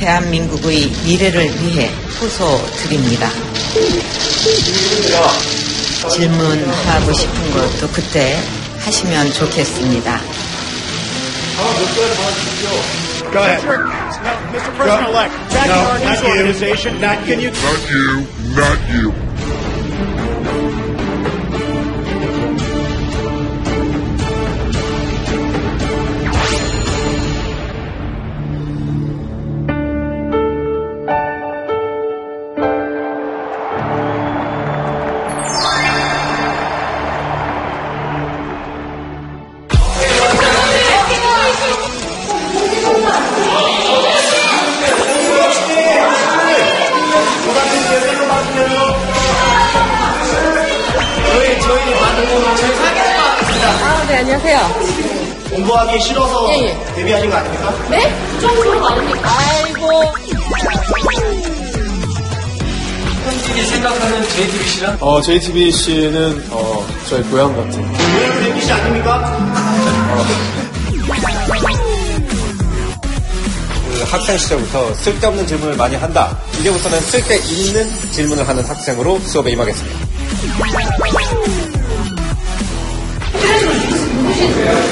대한민국의 미래를 위해 호소 드립니다. 질문하고 싶은 것도 그때 하시면 좋겠습니다. Go ahead. Mr. President-elect, Backyard News Organization, not, can you... Not you, not you. JTBC는 어, 저희 고향 같은. 왜 MBC 아닙니까? 그 학생 시절부터 쓸데없는 질문을 많이 한다. 이제부터는 쓸데있는 질문을 하는 학생으로 수업에 임하겠습니다.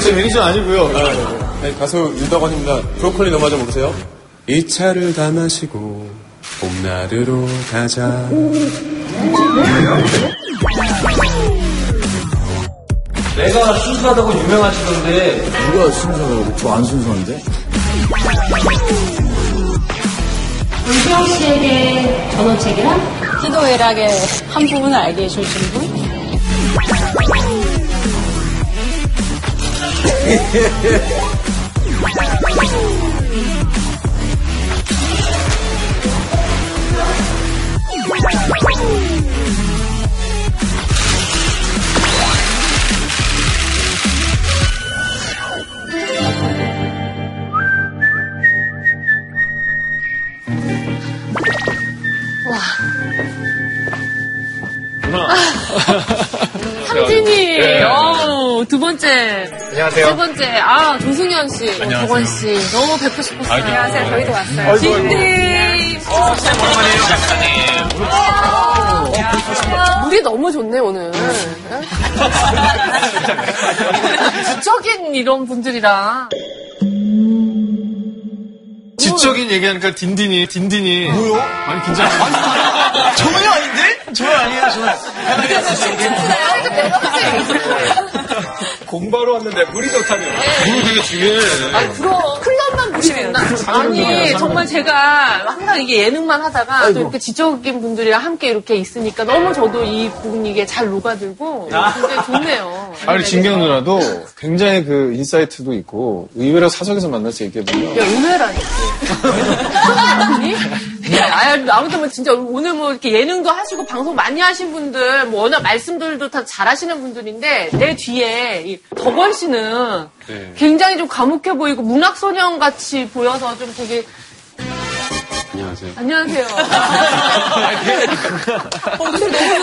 제 매니저 아니고요. 네, 가수 윤덕원입니다. 브로콜리 너마 좀 모르세요? 이 차를 다 마시고 봄나르로 가자. 내가 순수하다고 유명하시던데 누가 순서라고? 저 안 순서인데? 윤수영 씨에게 전원책이란? 희노애락의 한 부분을 알게 해주신 분? 번째. 안녕하세요. 세 번째, 아, 조승현 씨, 정원 씨. 너무 뵙고 싶었어요. 안녕하세요. 저희도 왔어요. 진님. 물이 너무 좋네, 오늘. 지적인 이런 분들이랑. 지적인 얘기하니까 딘딘이, 딘딘이. 뭐요? 많이 긴장. 전혀 아닌데? 전혀 아니에요 저는 공부하러 왔는데 물이 좋다며. 물 되게 중요해. 아니, 그럼 클럽만 보시면 아니 정말 제가 항상 이게 예능만 하다가 또 이렇게 지적인 분들이랑 함께 이렇게 있으니까 너무 저도 이 분위기에 잘 녹아들고 굉장히 좋네요. 아니, 진경 누나도 굉장히 그 인사이트도 있고 의외로 사석에서 만나서 얘기해보면 야, 의외라니. 아니? 네, 아, 아무튼 뭐 진짜 오늘 뭐 이렇게 예능도 하시고 방송 많이 하신 분들, 뭐 워낙 말씀들도 다 잘하시는 분들인데 내 뒤에 이 덕원 씨는 네. 굉장히 좀 과묵해 보이고 문학 소년 같이 보여서 좀 되게 안녕하세요. 안녕하세요. 어, 근데 너무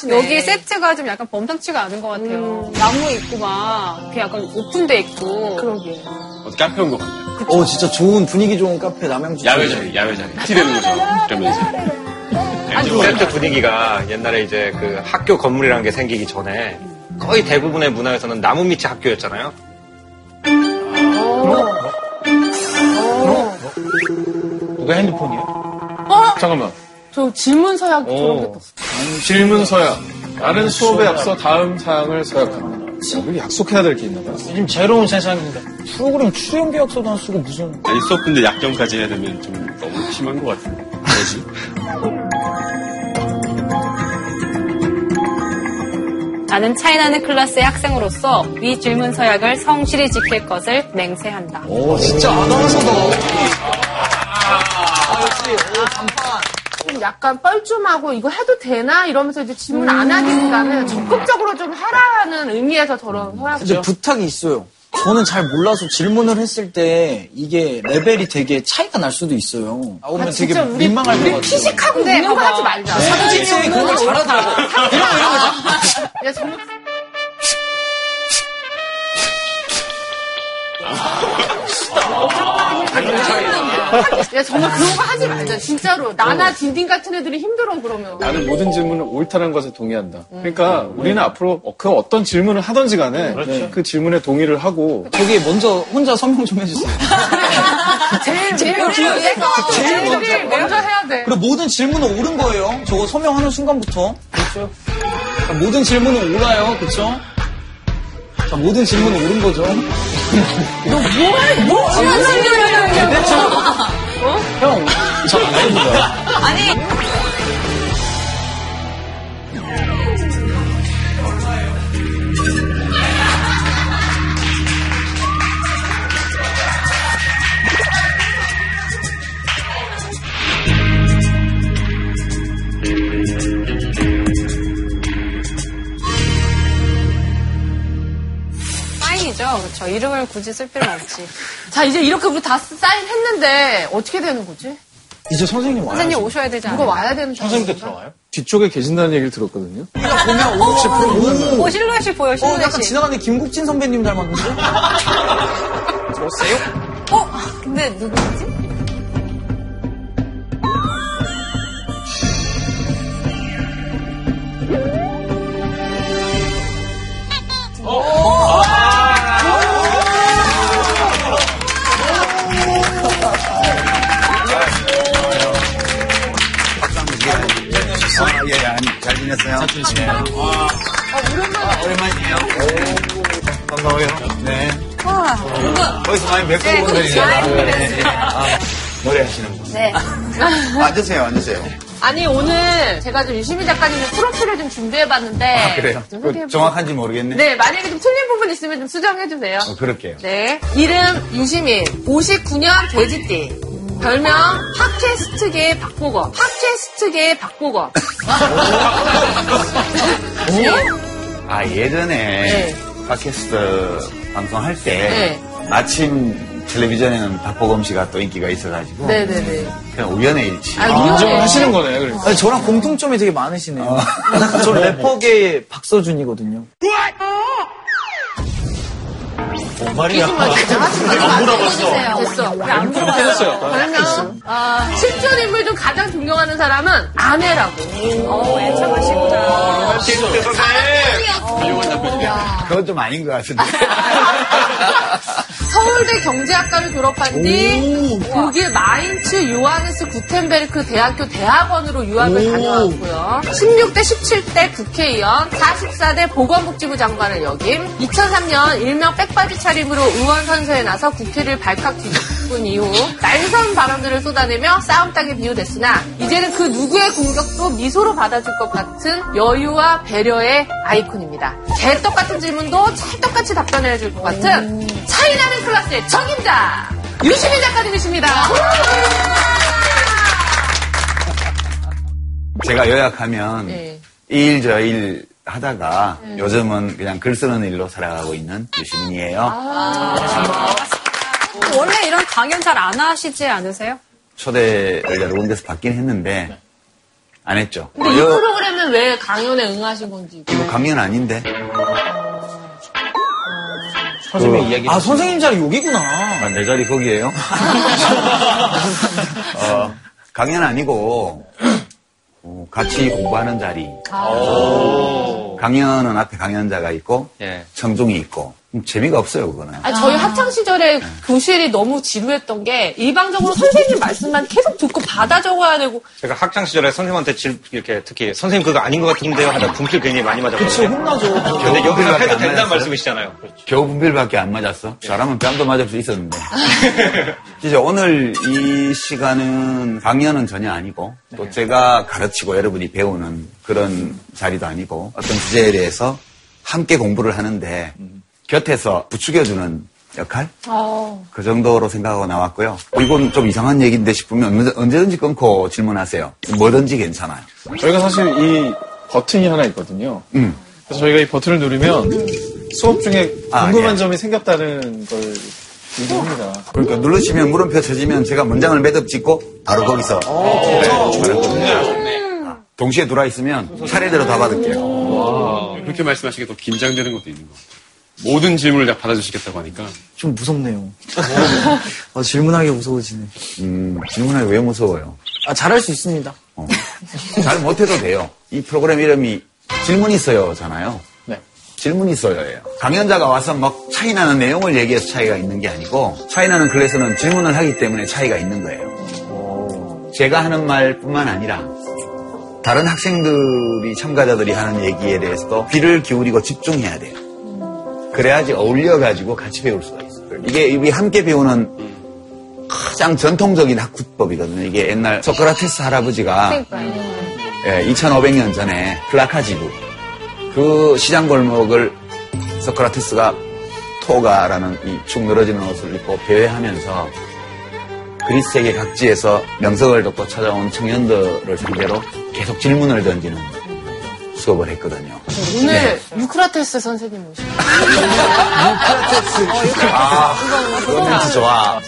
좋은데? 여기 세트가 좀 약간 범상치가 않은 것 같아요. 나무 있고 막, 이렇게 약간 오픈돼 있고. 그러게. 어디 카페 온 것 같네요. 어, 진짜 좋은 분위기 좋은 카페 남양주. 야외 자리, 야외 자리. 티 되는 거죠. 그러면서. 세트 분위기가 옛날에 이제 그 학교 건물이라는 게 생기기 전에 거의 대부분의 문화에서는 나무 밑이 학교였잖아요. 누가 핸드폰이야? 어? 잠깐만. 저 질문 서약처럼 됐어. 질문 서약. 다른 수업에 앞서 다음 사항을 서약합니다. 여기 약속해야 될 게 있나 봐요. 요즘 새로운 세상인데. 프로그램 출연 계약서도 안 쓰고 무슨. 아니 수업인데 약정까지 해야 되면 좀 너무 심한 것 같은데. 뭐지? 나는 차이나는 클래스의 학생으로서 위 질문 서약을 성실히 지킬 것을 맹세한다. 오, 진짜 아나운서다. 좀 약간 뻘쭘하고 이거 해도 되나 이러면서 이제 질문 안 하기보다는 적극적으로 좀 하라는 의미에서 저런 이제 부탁이 있어요. 저는 잘 몰라서 질문을 했을 때 이게 레벨이 되게 차이가 날 수도 있어요. 나오면 되게 진짜 우리, 민망할 것 우리 같아요. 피식하고 우는 거 하지 말자. 사진 쌤이 그런 걸 잘하더라고. 야, 정말. 야, 정말 그런 거 하지 말자. 진짜로. 나나 딘딘 같은 애들이 힘들어, 그러면. 나는 모든 질문은 옳다는 것에 동의한다. 그러니까 우리는 앞으로 어, 그 어떤 질문을 하든지 간에 그 질문에 동의를 하고 저기 먼저 혼자 설명 좀 해주세요. 제일, 제일, 제일 제일, 제일 먼저. 제일 먼저 해야 돼. 그리고 모든 질문은 옳은 거예요. 저거 서명하는 순간부터. 그렇죠. 자, 모든 질문은 옳아요. 그렇죠? 자, 모든 질문은 옳은 거죠. 너 뭘, 뭐, 무슨 질문을 대충. 어? 형, 저안 해보자. 아니. 사인이죠. 그렇죠. 이름을 굳이 쓸 필요는 없지. 자, 이제 이렇게 우리 다 사인했는데, 어떻게 되는 거지? 이제 선생님 와요. 선생님 오셔야 되지 않아요? 누가 와야 되는 선생님도 들어와요? 뒤쪽에 계신다는 얘기를 들었거든요. 보면 오, 혹시 프로 오, 실루엣이 보여, 어, 실루엣이. 약간 지나가는 김국진 선배님 닮았는데? 들었어요? 어? 근데 누구지? 아니, 잘 지냈어요? 예. 오랜만이에요. 반가워요. 네. 와, 거기서 많이 뵙고 네, 분들이에요. 그렇죠. 네. 아, 노래 하시는 분. 네. 앉으세요, 앉으세요. 아니, 오늘 제가 좀 유시민 작가님의 프로필을 좀 준비해봤는데. 아, 그래요? 좀 그. 정확한지 모르겠네. 네, 만약에 좀 틀린 부분 있으면 좀 수정해주세요. 어, 그럴게요. 네. 이름 유시민. 59년 돼지띠. 별명 팟캐스트계의 박보검. 팟캐스트계의 박보검. 아, 예전에 네. 팟캐스트 방송할 때 네. 마침 텔레비전에는 박보검 씨가 또 인기가 있어가지고 네네네. 그냥 우연의 일치. 아, 우연의 인정을 하시는 거네, 그래서. 아니, 저랑 공통점이 되게 많으시네요. 저 래퍼계의 박서준이거든요. 뭔 말이야? 안 물어봤어. 됐어. 왜안 물어봤어요? 별명, 아, 실존 인물 중 가장 존경하는 사람은 아내라고. 어, 애청하시구나. 그건 좀 아닌 것 같은데. 서울대 경제학과를 졸업한 뒤 독일 마인 츠 요하네스 구텐베르크 대학교 대학원으로 유학을 다녀왔고요. 16대 17대 국회의원, 44대 보건복지부 장관을 역임, 2003년 일명 백바지 차림으로 의원 선서에 나서 국회를 발칵 뒤집은 이후 날선 발언들을 쏟아내며 싸움닭에 비유됐으나 이제는 그 누구의 공격도 미소로 받아줄 것 같은 여유와 배려의 아이콘입니다. 개떡 같은 질문도 찰떡같이 답변해줄 것 같은 차이나는 클래스의 적임자 유시민 작가님이십니다. 제가 요약하면 네. 이일저일 하다가 요즘은 그냥 글 쓰는 일로 살아가고 있는 유시민이에요. 아. 원래 이런 강연 잘 안 하시지 않으세요? 초대를 여러 군데서 받긴 했는데 안 했죠. 근데 이 어, 여- 프로그램은 왜 강연에 응하신 건지. 이거 강연 아닌데. 선생님 그- 이야기. 아, 선생님 자리 여기구나. 아, 내 자리 거기에요? 어, 강연 아니고 어, 같이 공부하는 자리. 강연은 앞에 강연자가 있고 청중이 있고 음, 재미가 없어요 그거는. 아, 저희 학창 시절에 교실이 너무 지루했던 게 일방적으로 선생님 말씀만 계속 듣고 받아 적어야 되고 제가 학창 시절에 선생님한테 질, 이렇게 특히 선생님 그거 아닌 것 같은데요 하다 분필 괜히 많이 맞았거든요. 그치, 혼나죠. 근데 여기서 해도 안 된다는? 말씀이시잖아요. 겨우 분필밖에 안 맞았어. 사람은 뺨도 맞을 수 있었는데. 진짜 오늘 이 시간은 강연은 전혀 아니고 또 제가 가르치고 여러분이 배우는 그런 자리도 아니고 어떤 주제에 대해서 함께 공부를 하는데 곁에서 부추겨주는 역할? 어. 그 정도로 생각하고 나왔고요. 이건 좀 이상한 얘기인데 싶으면 언제- 언제든지 끊고 질문하세요. 뭐든지 괜찮아요. 저희가 사실 이 버튼이 하나 있거든요. 음. 그래서 저희가 이 버튼을 누르면 수업 중에 아, 궁금한 예. 점이 생겼다는 걸 얘기합니다. 그러니까 누르시면 물음표 쳐지면 제가 문장을 매듭 짓고 바로 거기서 네, 동시에 들어와 있으면 차례대로 다 받을게요. 그렇게 말씀하시기에 더 긴장되는 것도 있는 것 같아요. 모든 질문을 다 받아주시겠다고 하니까 좀 무섭네요. 어, 질문하기 무서워지네. 음, 질문하기 왜 무서워요? 아, 잘할 수 있습니다. 잘 못해도 돼요. 이 프로그램 이름이 질문 있어요잖아요. 네. 질문 있어요예요. 강연자가 와서 막 차이 나는 내용을 얘기해서 차이가 있는 게 아니고 차이 나는 클래스는 질문을 하기 때문에 차이가 있는 거예요. 제가 하는 말뿐만 아니라 다른 학생들이 참가자들이 하는 얘기에 대해서도 귀를 기울이고 집중해야 돼요. 그래야지 어울려가지고 같이 배울 수가 있어요. 이게 우리 함께 배우는 가장 전통적인 학구법이거든요. 이게 옛날 소크라테스 할아버지가 예, 2500년 전에 플라카지구 그 시장 골목을 소크라테스가 토가라는 이 축 늘어지는 옷을 입고 배회하면서 그리스 세계 각지에서 명석을 돋고 찾아온 청년들을 상대로 계속 질문을 던지는 수업을 했거든요. 오늘 네. 유크라테스 선생님 모시고. 아, 그거 멘트 좋아.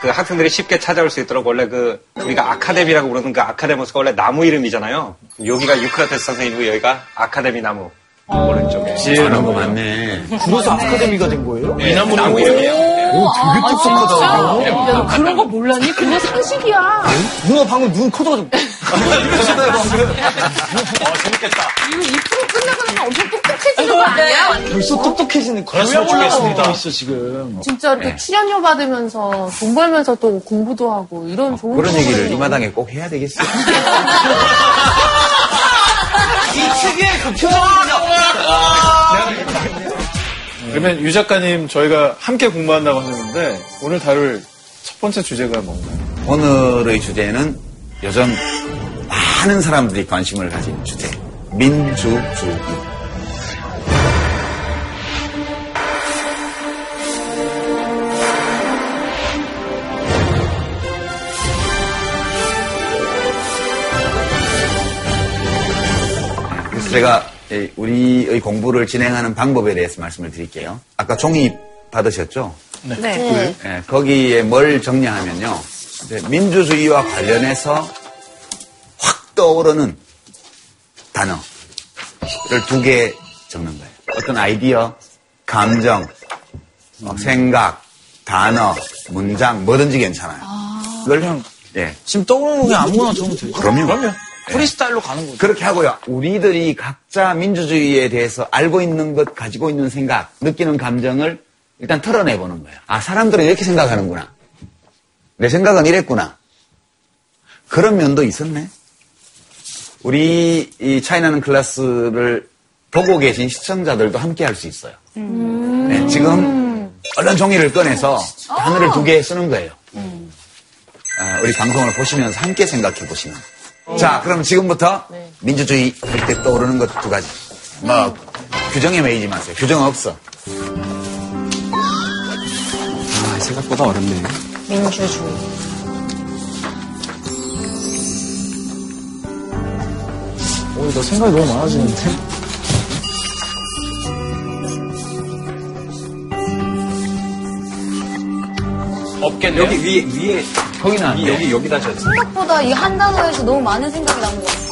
그 학생들이 쉽게 찾아올 수 있도록 원래 그 우리가 아카데미라고 부르는 그 아카데모스가 원래 나무 이름이잖아요. 여기가 유크라테스 선생님이고 여기가 아카데미 나무 오른쪽에. 아는 거 맞네. 그래서 아카데미가 된 거예요? 네, 나무 이름이에요. 오, 되게 똑똑하다. 야, 너 그런 거 몰랐니? 그게 상식이야. 누나 방금 눈 커져가지고. 이러시나요, 방금? 이거 이 프로 끝나고 나면 엄청 똑똑해지는 거 아니야? 벌써 똑똑해지는 과정 쪽에 있어, 지금. 진짜 이렇게 네. 출연료 받으면서 돈 벌면서 또 공부도 하고 이런 좋은 그런 얘기를 이 마당에 꼭 해야 되겠어요. 이 특유의 그 표정은요. 그러면 유 작가님 저희가 함께 공부한다고 하셨는데 오늘 다룰 첫 번째 주제가 뭔가요? 오늘의 주제는 요즘 많은 사람들이 관심을 가진 주제. 민주주의. 제가 이 우리의 공부를 진행하는 방법에 대해서 말씀을 드릴게요. 아까 종이 받으셨죠? 네. 예, 거기에 뭘 정리하면요. 민주주의와 관련해서 확 떠오르는 단어를 두 개 적는 거예요. 어떤 아이디어, 감정, 어, 생각, 단어, 문장, 뭐든지 괜찮아요. 그걸 그냥 예. 지금 떠오르는 게 아무거나 적으면 돼요. 그럼요. 그럼요. 프리스타일로 가는 거죠. 그렇게 하고요. 우리들이 각자 민주주의에 대해서 알고 있는 것, 가지고 있는 생각, 느끼는 감정을 일단 털어내보는 거예요. 아, 사람들은 이렇게 생각하는구나. 내 생각은 이랬구나. 그런 면도 있었네. 우리 이 차이나는 클래스를 보고 계신 시청자들도 함께 할 수 있어요. 네, 지금 얼른 종이를 꺼내서 단어를 두 개 쓰는 거예요. 아, 우리 방송을 보시면서 함께 생각해 보시면. 자, 그럼 지금부터 민주주의 할 때 떠오르는 것 두 가지. 뭐, 규정에 매이지 마세요. 규정 없어. 아, 생각보다 어렵네. 민주주의. 오, 너 생각이 너무 많아지는데? 없겠네요. 여기 위에, 위에, 안 돼. 여기, 여기다 져 생각보다 이 한 단어에서 너무 많은 생각이 나는 것 같아요.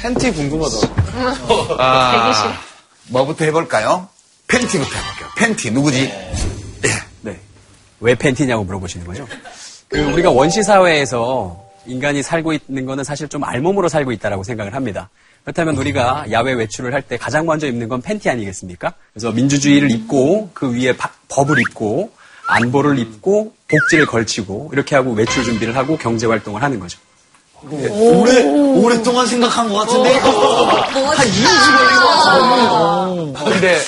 팬티 궁금하다. 아, 뭐부터 해볼까요? 팬티부터 해볼게요. 팬티, 누구지? 네. 왜 팬티냐고 물어보시는 거죠? 그 우리가 원시 사회에서 인간이 살고 있는 거는 사실 좀 알몸으로 살고 있다라고 생각을 합니다. 그렇다면 우리가 야외 외출을 할 때 가장 먼저 입는 건 팬티 아니겠습니까? 그래서 민주주의를 입고 그 위에 바- 법을 입고 안보를 입고 복지를 걸치고 이렇게 하고 외출 준비를 하고 경제 활동을 하는 거죠. 오래, 오랫동안 생각한 것 같은데? 한 2주 걸린 것 같은데? 근데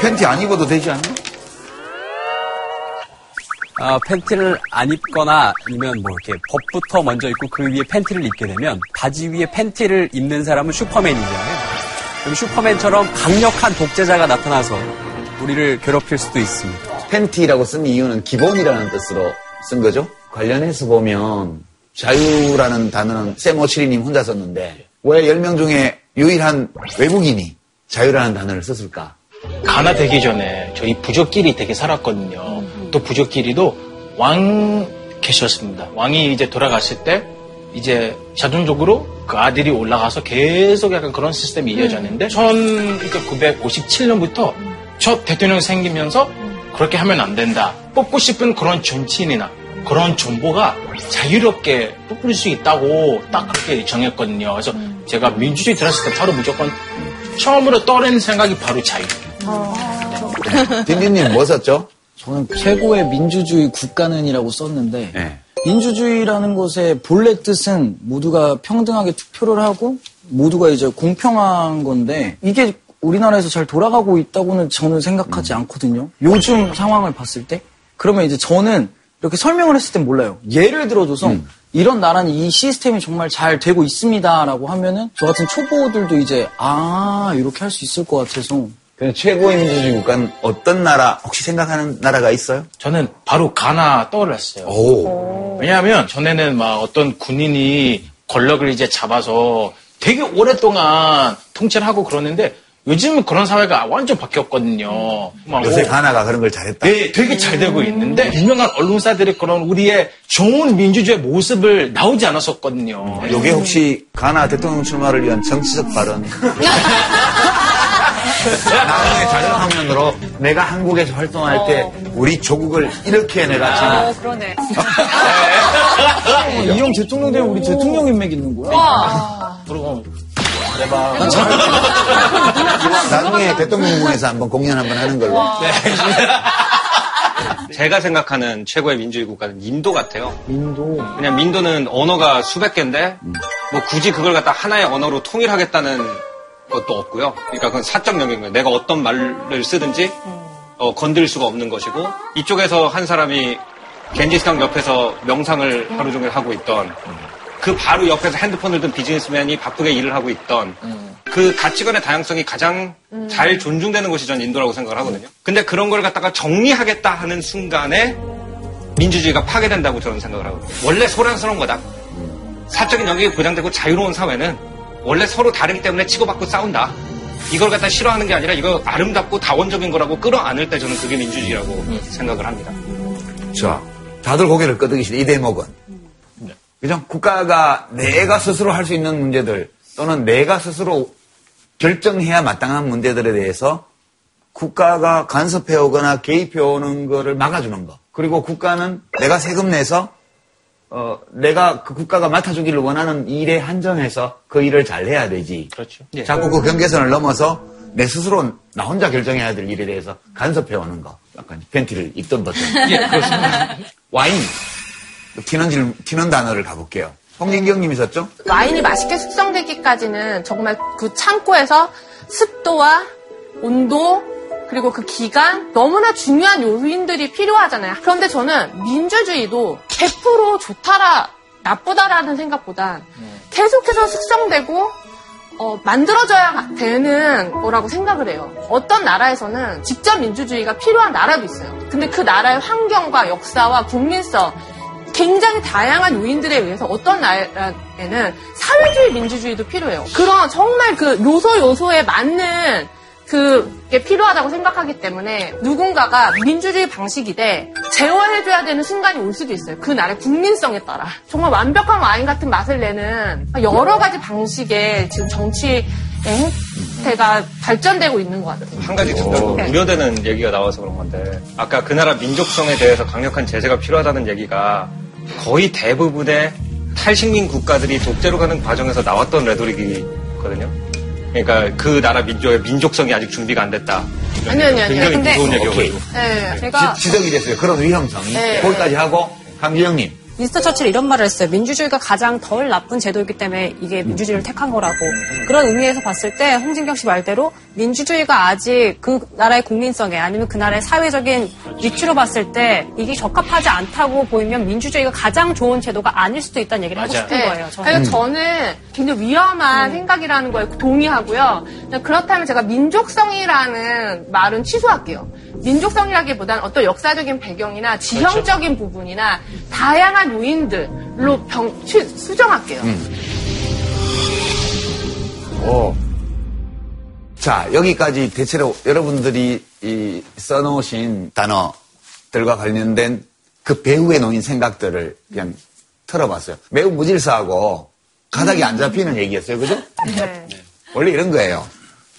팬티 안 입어도 되지 않나? 아, 팬티를 안 입거나 아니면 뭐 이렇게 법부터 먼저 입고 그 위에 팬티를 입게 되면 바지 위에 팬티를 입는 사람은 슈퍼맨이잖아요. 그럼 슈퍼맨처럼 강력한 독재자가 나타나서 우리를 괴롭힐 수도 있습니다. 팬티라고 쓴 이유는 기본이라는 뜻으로 쓴 거죠. 관련해서 보면 자유라는 단어는 샘오치리님 혼자 썼는데 왜 10명 중에 유일한 외국인이 자유라는 단어를 썼을까? 가나 되기 전에 저희 부족끼리 되게 살았거든요. 또 부족끼리도 왕 계셨습니다. 왕이 이제 돌아갔을 때 이제 자동적으로 그 아들이 올라가서 계속 약간 그런 시스템이 이어졌는데 1957년부터 저 대통령 생기면서 그렇게 하면 안 된다. 뽑고 싶은 그런 정치인이나 그런 정보가 자유롭게 뽑을 수 있다고 딱 그렇게 정했거든요. 그래서 제가 민주주의 들었을 때 바로 무조건 처음으로 떠오르는 생각이 바로 자유. 딘딘님 뭐 썼죠? 저는 최고의 민주주의 국가는이라고 썼는데 네. 민주주의라는 것의 본래 뜻은 모두가 평등하게 투표를 하고 모두가 이제 공평한 건데 이게 우리나라에서 잘 돌아가고 있다고는 저는 생각하지 않거든요. 요즘 상황을 봤을 때 그러면 이제 저는 이렇게 설명을 했을 땐 몰라요. 예를 들어줘서 이런 나라는 이 시스템이 정말 잘 되고 있습니다라고 하면은 저 같은 초보들도 이제 아 이렇게 할 수 있을 것 같아서 그럼 최고의 민주주의 국가는 어떤 나라 혹시 생각하는 나라가 있어요? 저는 바로 가나 떠올랐어요. 왜냐하면 전에는 막 어떤 군인이 권력을 이제 잡아서 되게 오랫동안 통치를 하고 그러는데 요즘은 그런 사회가 완전 바뀌었거든요. 막 요새 오- 가나가 그런 걸 잘했다. 네, 되게 잘 되고 있는데 유명한 언론사들이 그런 우리의 좋은 민주주의 모습을 나오지 않았었거든요. 요게 혹시 가나 대통령 출마를 위한 정치적 발언. 나중에 자정화면으로 내가 한국에서 활동할 때 우리 조국을 이렇게 내가 지금 어, 그러네. 이형 대통령 되면 우리 대통령 인맥 있는 거야? 와. 그리고 나중에 대통령궁에서 한번 공연 한번 하는 걸로. 제가 생각하는 최고의 민주주의 국가는 인도 같아요. 인도. 그냥 민도는 언어가 수백 개인데 뭐 굳이 그걸 갖다 하나의 언어로 통일하겠다는 것도 없고요. 그러니까 그건 사적 영역인 거예요. 내가 어떤 말을 쓰든지 어, 건드릴 수가 없는 것이고 이쪽에서 한 사람이 겐지스강 옆에서 명상을 하루 종일 하고 있던 그 바로 옆에서 핸드폰을 든 비즈니스맨이 바쁘게 일을 하고 있던 그 가치관의 다양성이 가장 잘 존중되는 곳이 전 인도라고 생각을 하거든요. 근데 그런 걸 갖다가 정리하겠다 하는 순간에 민주주의가 파괴된다고 저는 생각을 하거든요. 원래 소란스러운 거다. 사적인 영역이 보장되고 자유로운 사회는 원래 서로 다르기 때문에 치고받고 싸운다. 이걸 갖다 싫어하는 게 아니라 이거 아름답고 다원적인 거라고 끌어안을 때 저는 그게 민주주의라고 생각을 합니다. 자, 다들 고개를 끄덕이시네, 이 대목은. 그죠? 국가가 내가 스스로 할 수 있는 문제들 또는 내가 스스로 결정해야 마땅한 문제들에 대해서 국가가 간섭해 오거나 개입해 오는 거를 막아주는 거. 그리고 국가는 내가 세금 내서 어, 내가 그 국가가 맡아주기를 원하는 일에 한정해서 그 일을 잘 해야 되지. 그렇죠. 자꾸 그 경계선을 넘어서 내 스스로 나 혼자 결정해야 될 일에 대해서 간섭해 오는 거. 약간 팬티를 입던 버튼. 예, 그렇습니다. 와인. 튀는 질, 튀는 단어를 가볼게요. 홍진경 님이 썼죠? 와인이 맛있게 숙성되기까지는 정말 그 창고에서 습도와 온도 그리고 그 기간 너무나 중요한 요인들이 필요하잖아요. 그런데 저는 민주주의도 100% 좋다라 나쁘다라는 생각보단 계속해서 숙성되고 어, 만들어져야 되는 거라고 생각을 해요. 어떤 나라에서는 직접 민주주의가 필요한 나라도 있어요. 근데 그 나라의 환경과 역사와 국민성, 굉장히 다양한 요인들에 의해서 어떤 나라에는 사회주의 민주주의도 필요해요. 그런 정말 그 요소 요소에 맞는 그게 필요하다고 생각하기 때문에 누군가가 민주주의 방식이 돼 제어해줘야 되는 순간이 올 수도 있어요. 그 나라의 국민성에 따라. 정말 완벽한 와인 같은 맛을 내는 여러 가지 방식의 지금 정치의 행태가 발전되고 있는 것 같아요. 한 가지 좀 네. 우려되는 얘기가 나와서 그런 건데 아까 그 나라 민족성에 대해서 강력한 제재가 필요하다는 얘기가 거의 대부분의 탈식민 국가들이 독재로 가는 과정에서 나왔던 레토릭이거든요. 그러니까 그 나라 민족의 민족성이 아직 준비가 안 됐다. 아니요, 아니요, 아니요. 굉장히 근데- 무서운 얘기거든요. 네, 제가 지, 지적이 됐어요. 그런 위험성이. 네. 거기까지 하고, 강기영님. 미스터 처칠 이런 말을 했어요. 민주주의가 가장 덜 나쁜 제도이기 때문에 이게 민주주의를 택한 거라고. 그런 의미에서 봤을 때 홍진경 씨 말대로 민주주의가 아직 그 나라의 국민성에 아니면 그 나라의 사회적인 위치로 봤을 때 이게 적합하지 않다고 보이면 민주주의가 가장 좋은 제도가 아닐 수도 있다는 얘기를 하고 싶은 거예요. 저는. 그러니까 저는 굉장히 위험한 생각이라는 거에 동의하고요. 그렇다면 제가 민족성이라는 말은 취소할게요. 민족성이라기보다는 어떤 역사적인 배경이나 지형적인 부분이나 다양한 요인들로 병, 취- 수정할게요. 오. 자, 여기까지 대체로 여러분들이 이 써놓으신 단어들과 관련된 그 배후에 놓인 생각들을 그냥 털어봤어요. 매우 무질서하고 가닥이 안 잡히는 얘기였어요. 그죠? 네. 원래 이런 거예요.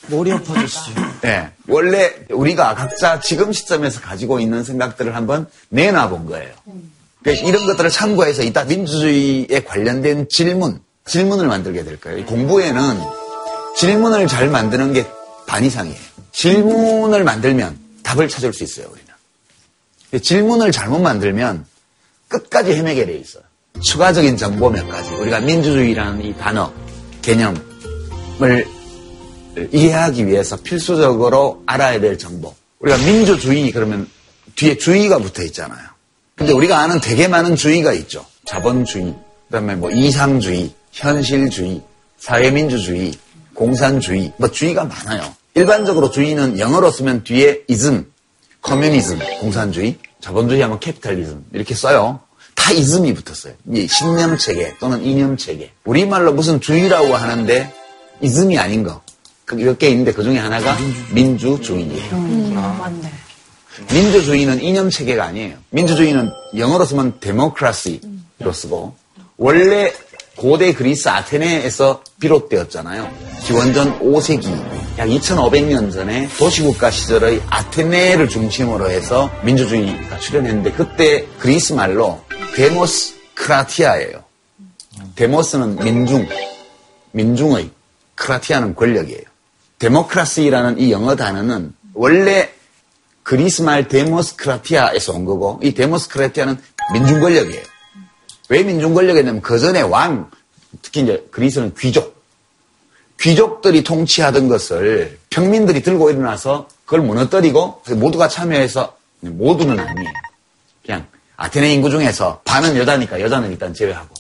머리 아파졌어요. 네. 원래 우리가 각자 지금 시점에서 가지고 있는 생각들을 한번 내놔 본 거예요. 그러니까 이런 것들을 참고해서 이따 민주주의에 관련된 질문, 질문을 만들게 될 거예요. 이 공부에는 질문을 잘 만드는 게 반 이상이에요. 질문을 만들면 답을 찾을 수 있어요, 우리는. 질문을 잘못 만들면 끝까지 헤매게 돼 있어요. 추가적인 정보 몇 가지. 우리가 민주주의라는 이 단어, 개념을 이해하기 위해서 필수적으로 알아야 될 정보. 우리가 민주주의 그러면 뒤에 주의가 붙어 있잖아요. 근데 우리가 아는 되게 많은 주의가 있죠. 자본주의, 그다음에 뭐 이상주의, 현실주의, 사회민주주의, 공산주의, 뭐 주의가 많아요. 일반적으로 주의는 영어로 쓰면 뒤에 ism, communism, 공산주의, 자본주의 하면 capitalism 이렇게 써요. 다 ism이 붙었어요. 이 신념체계 또는 이념체계. 우리말로 무슨 주의라고 하는데 ism이 아닌 거. 몇 개 있는데 그 중에 하나가 민주주의예요. 음, 맞네. 민주주의는 이념체계가 아니에요. 민주주의는 영어로 쓰면 democracy로 쓰고 원래 고대 그리스 아테네에서 비롯되었잖아요. 기원전 5세기 약 2500년 전에 도시국가 시절의 아테네를 중심으로 해서 민주주의가 출현했는데 그때 그리스 말로 데모스 크라티아예요. 데모스는 민중, 민중의, 크라티아는 권력이에요. democracy라는 이 영어 단어는 원래 그리스 말 데모스크라티아에서 온 거고 이 데모스크라티아는 민중 권력이에요. 왜 민중 권력이냐면 그 전에 왕, 특히 이제 그리스는 귀족, 귀족들이 통치하던 것을 평민들이 들고 일어나서 그걸 무너뜨리고 모두가 참여해서 모두는 아니에요. 그냥 아테네 인구 중에서 반은 여자니까 여자는 일단 제외하고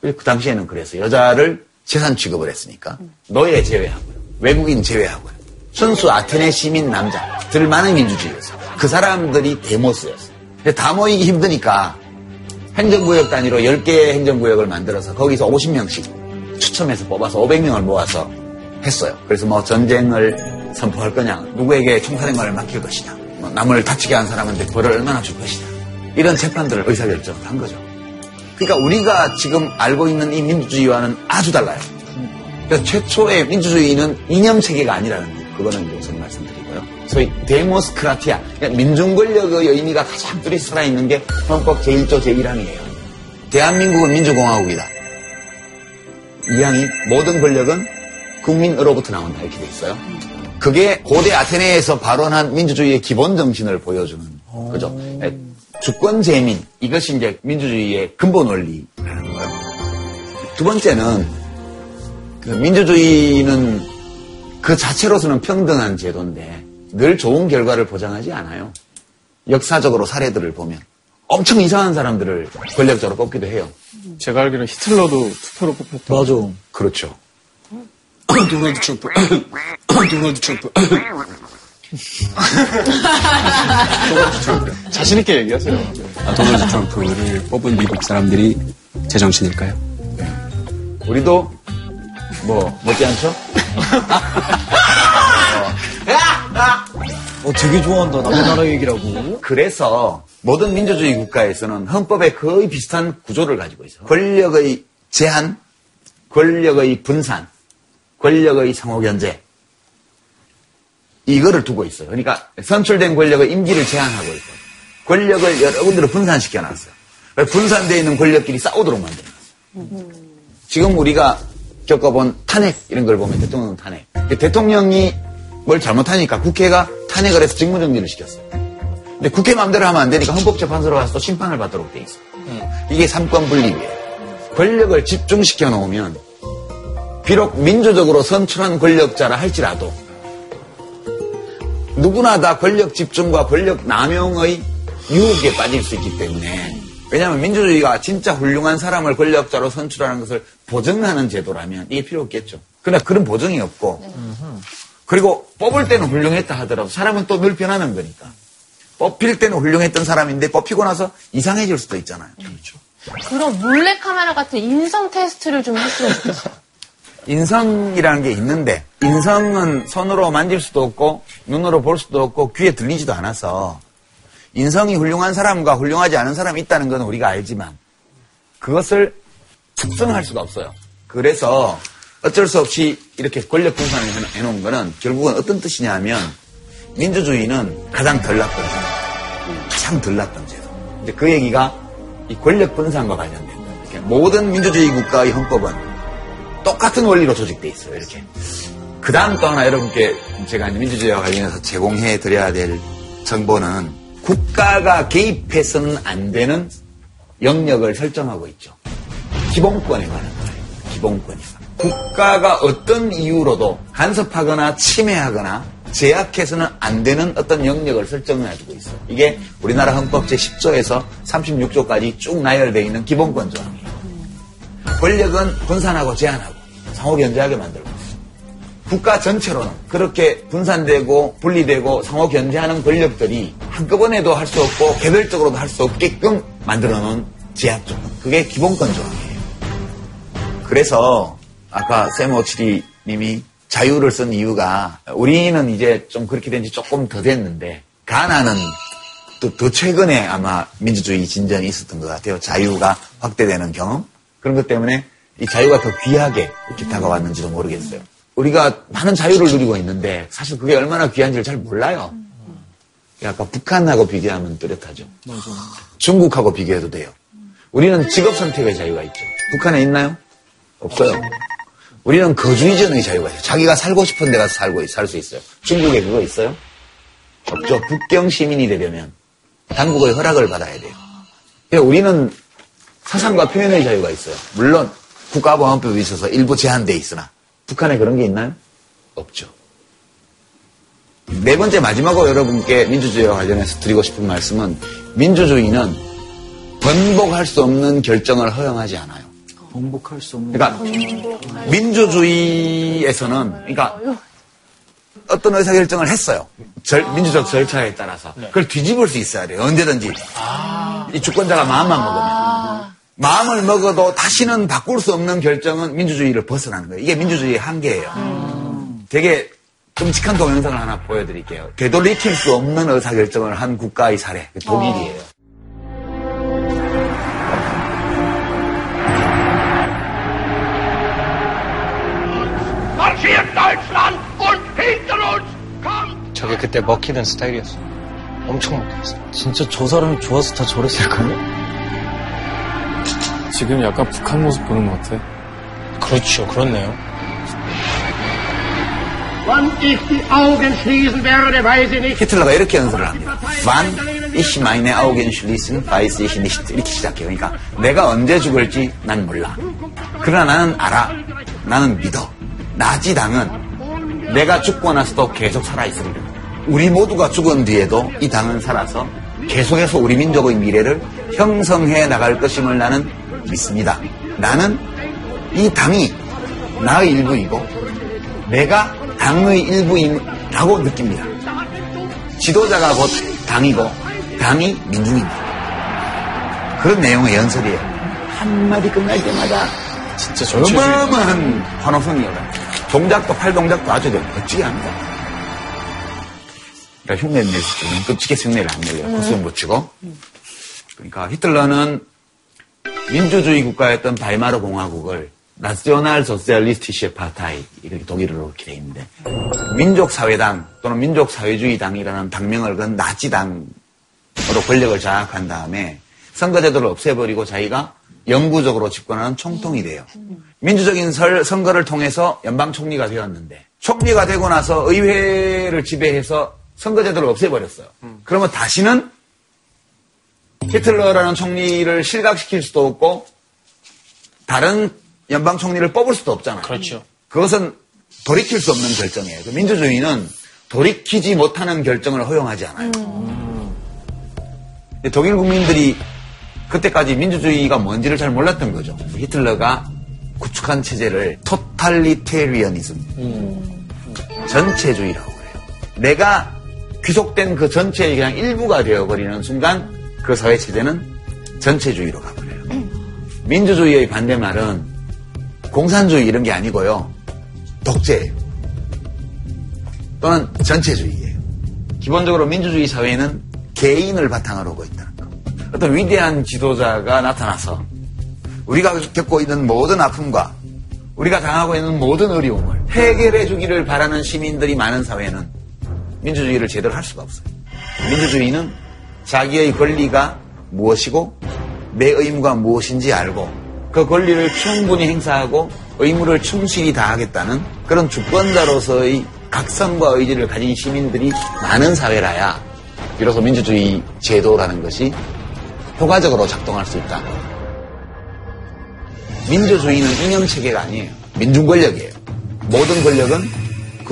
그 당시에는 그래서 여자를 재산 취급을 했으니까 노예 제외하고요. 외국인 제외하고요. 순수 아테네 시민 남자들만의 민주주의였어요. 그 사람들이 데모스였어요. 다 모이기 힘드니까 행정구역 단위로 10개의 행정구역을 만들어서 거기서 50명씩 추첨해서 뽑아서 500명을 모아서 했어요. 그래서 뭐 전쟁을 선포할 거냐, 누구에게 총사령관을 맡길 것이냐, 뭐 남을 다치게 한 사람한테 벌을 얼마나 줄 것이냐 이런 재판들을 의사결정을 한 거죠. 그러니까 우리가 지금 알고 있는 이 민주주의와는 아주 달라요. 그러니까 최초의 민주주의는 이념 체계가 아니라는 거. 그거는 우선 말씀드리고요. 소위 데모스크라티아, 그러니까 민중 권력의 의미가 가장 뚜렷이 살아있는 게 헌법 제1조 제1항이에요. 대한민국은 민주공화국이다. 이 항이 모든 권력은 국민으로부터 나온다 이렇게 돼 있어요. 그게 고대 아테네에서 발원한 민주주의의 기본 정신을 보여주는 거죠. 주권 재민 이것이 이제 민주주의의 근본 원리라는 거예요. 두 번째는 그 민주주의는 그 자체로서는 평등한 제도인데 늘 좋은 결과를 보장하지 않아요. 역사적으로 사례들을 보면 엄청 이상한 사람들을 권력자로 뽑기도 해요. 제가 알기로는 히틀러도 투표로 뽑혔다. 맞아. 그렇죠. 도널드 트럼프. 도널드 트럼프. 자신있게 얘기하세요. 아, 도널드 트럼프를 뽑은 미국 사람들이 제정신일까요? 우리도 뭐 못지않죠? 어, 되게 좋아한다. 남의 나라 얘기라고. 그래서 모든 민주주의 국가에서는 헌법에 거의 비슷한 구조를 가지고 있어요. 권력의 제한, 권력의 분산, 권력의 상호견제. 이거를 두고 있어요. 그러니까 선출된 권력의 임기를 제한하고 있고 권력을 여러 군데로 분산시켜 놨어요. 분산되어 있는 권력끼리 싸우도록 만들어 놨어요. 지금 우리가 겪어본 탄핵 이런 걸 보면 대통령 탄핵. 대통령이 뭘 잘못하니까 국회가 탄핵을 해서 직무정지를 시켰어요. 근데 국회 마음대로 하면 안 되니까 헌법재판소로 가서 또 심판을 받도록 돼 있어요. 이게 삼권 분립이에요. 권력을 집중시켜 놓으면 비록 민주적으로 선출한 권력자라 할지라도 누구나 다 권력 집중과 권력 남용의 유혹에 빠질 수 있기 때문에 왜냐하면 민주주의가 진짜 훌륭한 사람을 권력자로 선출하는 것을 보증하는 제도라면 이게 필요 없겠죠. 그러나 그런 보증이 없고 그리고 뽑을 때는 훌륭했다 하더라도 사람은 또 늘 변하는 거니까 뽑힐 때는 훌륭했던 사람인데 뽑히고 나서 이상해질 수도 있잖아요. 그렇죠. 그런 몰래카메라 같은 인성 테스트를 좀 했으면 좋겠어요. 인성이라는 게 있는데 인성은 손으로 만질 수도 없고 눈으로 볼 수도 없고 귀에 들리지도 않아서 인성이 훌륭한 사람과 훌륭하지 않은 사람이 있다는 건 우리가 알지만 그것을 측정할 수가 없어요. 그래서 어쩔 수 없이 이렇게 권력 분산을 해- 해놓은 거는 결국은 어떤 뜻이냐면 민주주의는 가장 덜 나쁜 제도. 가장 덜 나쁜 제도. 근데 그 얘기가 이 권력 분산과 관련된 거예요. 이렇게 모든 민주주의 국가의 헌법은 똑같은 원리로 조직돼 있어요. 이렇게. 그 다음 또 하나 여러분께 제가 이제 민주주의와 관련해서 제공해 드려야 될 정보는 국가가 개입해서는 안 되는 영역을 설정하고 있죠. 기본권에 관한 거예요. 기본권이. 국가가 어떤 이유로도 간섭하거나 침해하거나 제약해서는 안 되는 어떤 영역을 설정해주고 있어요. 이게 우리나라 헌법 제10조에서 36조까지 쭉 나열되어 있는 기본권 조항이에요. 권력은 분산하고 제한하고 상호 견제하게 만들고. 국가 전체로는 그렇게 분산되고 분리되고 상호 견제하는 권력들이 한꺼번에도 할 수 없고 개별적으로도 할 수 없게끔 만들어 놓은 제약 조항. 그게 기본권 조항이에요. 그래서 아까 샘 오치리 님이 자유를 쓴 이유가 우리는 이제 좀 그렇게 된 지 조금 더 됐는데 가나는 또 더 최근에 아마 민주주의 진전이 있었던 것 같아요. 자유가 확대되는 경험 그런 것 때문에 이 자유가 더 귀하게 이렇게 다가왔는지도 모르겠어요. 우리가 많은 자유를 누리고 있는데 사실 그게 얼마나 귀한지를 잘 몰라요. 아까 북한하고 비교하면 뚜렷하죠. 중국하고 비교해도 돼요. 우리는 직업 선택의 자유가 있죠. 북한에 있나요? 없어요. 우리는 거주 이전의 자유가 있어요. 자기가 살고 싶은 데 가서 살고 살 수 있어요. 중국에 그거 있어요? 없죠. 국경 시민이 되려면 당국의 허락을 받아야 돼요. 그러니까 우리는 사상과 표현의 자유가 있어요. 물론 국가보안법에 있어서 일부 제한돼 있으나 북한에 그런 게 있나요? 없죠. 네 번째 마지막으로 여러분께 민주주의와 관련해서 드리고 싶은 말씀은 민주주의는 번복할 수 없는 결정을 허용하지 않아요. 번복할 수 없는. 그러니까 민주주의에서는 그러니까 어떤 의사결정을 했어요. 절- 민주적 절차에 따라서 그걸 뒤집을 수 있어야 돼요. 언제든지 이 주권자가 마음만 먹으면 마음을 먹어도 다시는 바꿀 수 없는 결정은 민주주의를 벗어나는 거예요. 이게 민주주의의 한계예요. 되게 끔찍한 동영상을 하나 보여드릴게요. 되돌이킬 수 없는 의사결정을 한 국가의 사례, 그 독일이에요. 저게 그때 먹히던 스타일이었어. 엄청 먹혔어. 진짜 저 사람이 좋아서 다 저랬을까요? 지금 약간 북한 모습 보는 것 같아. 그렇죠. 그렇네요. 히틀러가 이렇게 연설을 합니다. Wann ich meine Augen schließen, weiß ich nicht. 이렇게 시작해요. 그러니까 내가 언제 죽을지 난 몰라. 그러나 나는 알아. 나는 믿어. 나지당은 내가 죽고 나서도 계속 살아있으리라. 우리 모두가 죽은 뒤에도 이 당은 살아서 계속해서 우리 민족의 미래를 형성해 나갈 것임을 나는 믿습니다. 나는 이 당이 나의 일부이고 내가 당의 일부이라고 느낍니다. 지도자가 곧 당이고 당이 민중입니다. 그런 내용의 연설이에요. 한마디 끝날 때마다 진짜. 어마어마한 환호성이에요. 동작도 팔 동작도 아주 멋지게 합니다. 그러니까 흉내 낼 때는 끔찍해서 흉내를 안 내려요. 코스염 붙이고. 그러니까 히틀러는 민주주의 국가였던 바이마르 공화국을 나시오날 소셜리스티시에 파타이 이렇게 독일어로 이렇게 돼 있는데 민족사회당 또는 민족사회주의당이라는 당명을 건 나치당으로 권력을 장악한 다음에 선거제도를 없애버리고 자기가 영구적으로 집권하는 총통이 돼요. 민주적인 설- 선거를 통해서 연방 총리가 되었는데 총리가 되고 나서 의회를 지배해서 선거제도를 없애버렸어요. 그러면 다시는 히틀러라는 총리를 실각시킬 수도 없고 다른 연방 총리를 뽑을 수도 없잖아요. 그렇죠. 그것은 돌이킬 수 없는 결정이에요. 그 민주주의는 돌이키지 못하는 결정을 허용하지 않아요. 근데 독일 국민들이 그때까지 민주주의가 뭔지를 잘 몰랐던 거죠. 히틀러가 구축한 체제를 토탈리테리언이즘, 전체주의라고 그래요. 내가 귀속된 그 전체의 그냥 일부가 되어버리는 순간 그 사회 체제는 전체주의로 가버려요. 민주주의의 반대말은 공산주의 이런 게 아니고요. 독재예요. 또는 전체주의예요. 기본적으로 민주주의 사회는 개인을 바탕으로 하고 있다는 거. 어떤 위대한 지도자가 나타나서 우리가 겪고 있는 모든 아픔과 우리가 당하고 있는 모든 어려움을 해결해 주기를 바라는 시민들이 많은 사회는 민주주의를 제대로 할 수가 없어요. 민주주의는 자기의 권리가 무엇이고 내 의무가 무엇인지 알고 그 권리를 충분히 행사하고 의무를 충실히 다하겠다는 그런 주권자로서의 각성과 의지를 가진 시민들이 많은 사회라야 비로소 민주주의 제도라는 것이 효과적으로 작동할 수 있다. 민주주의는 이념 체계가 아니에요. 민중 권력이에요. 모든 권력은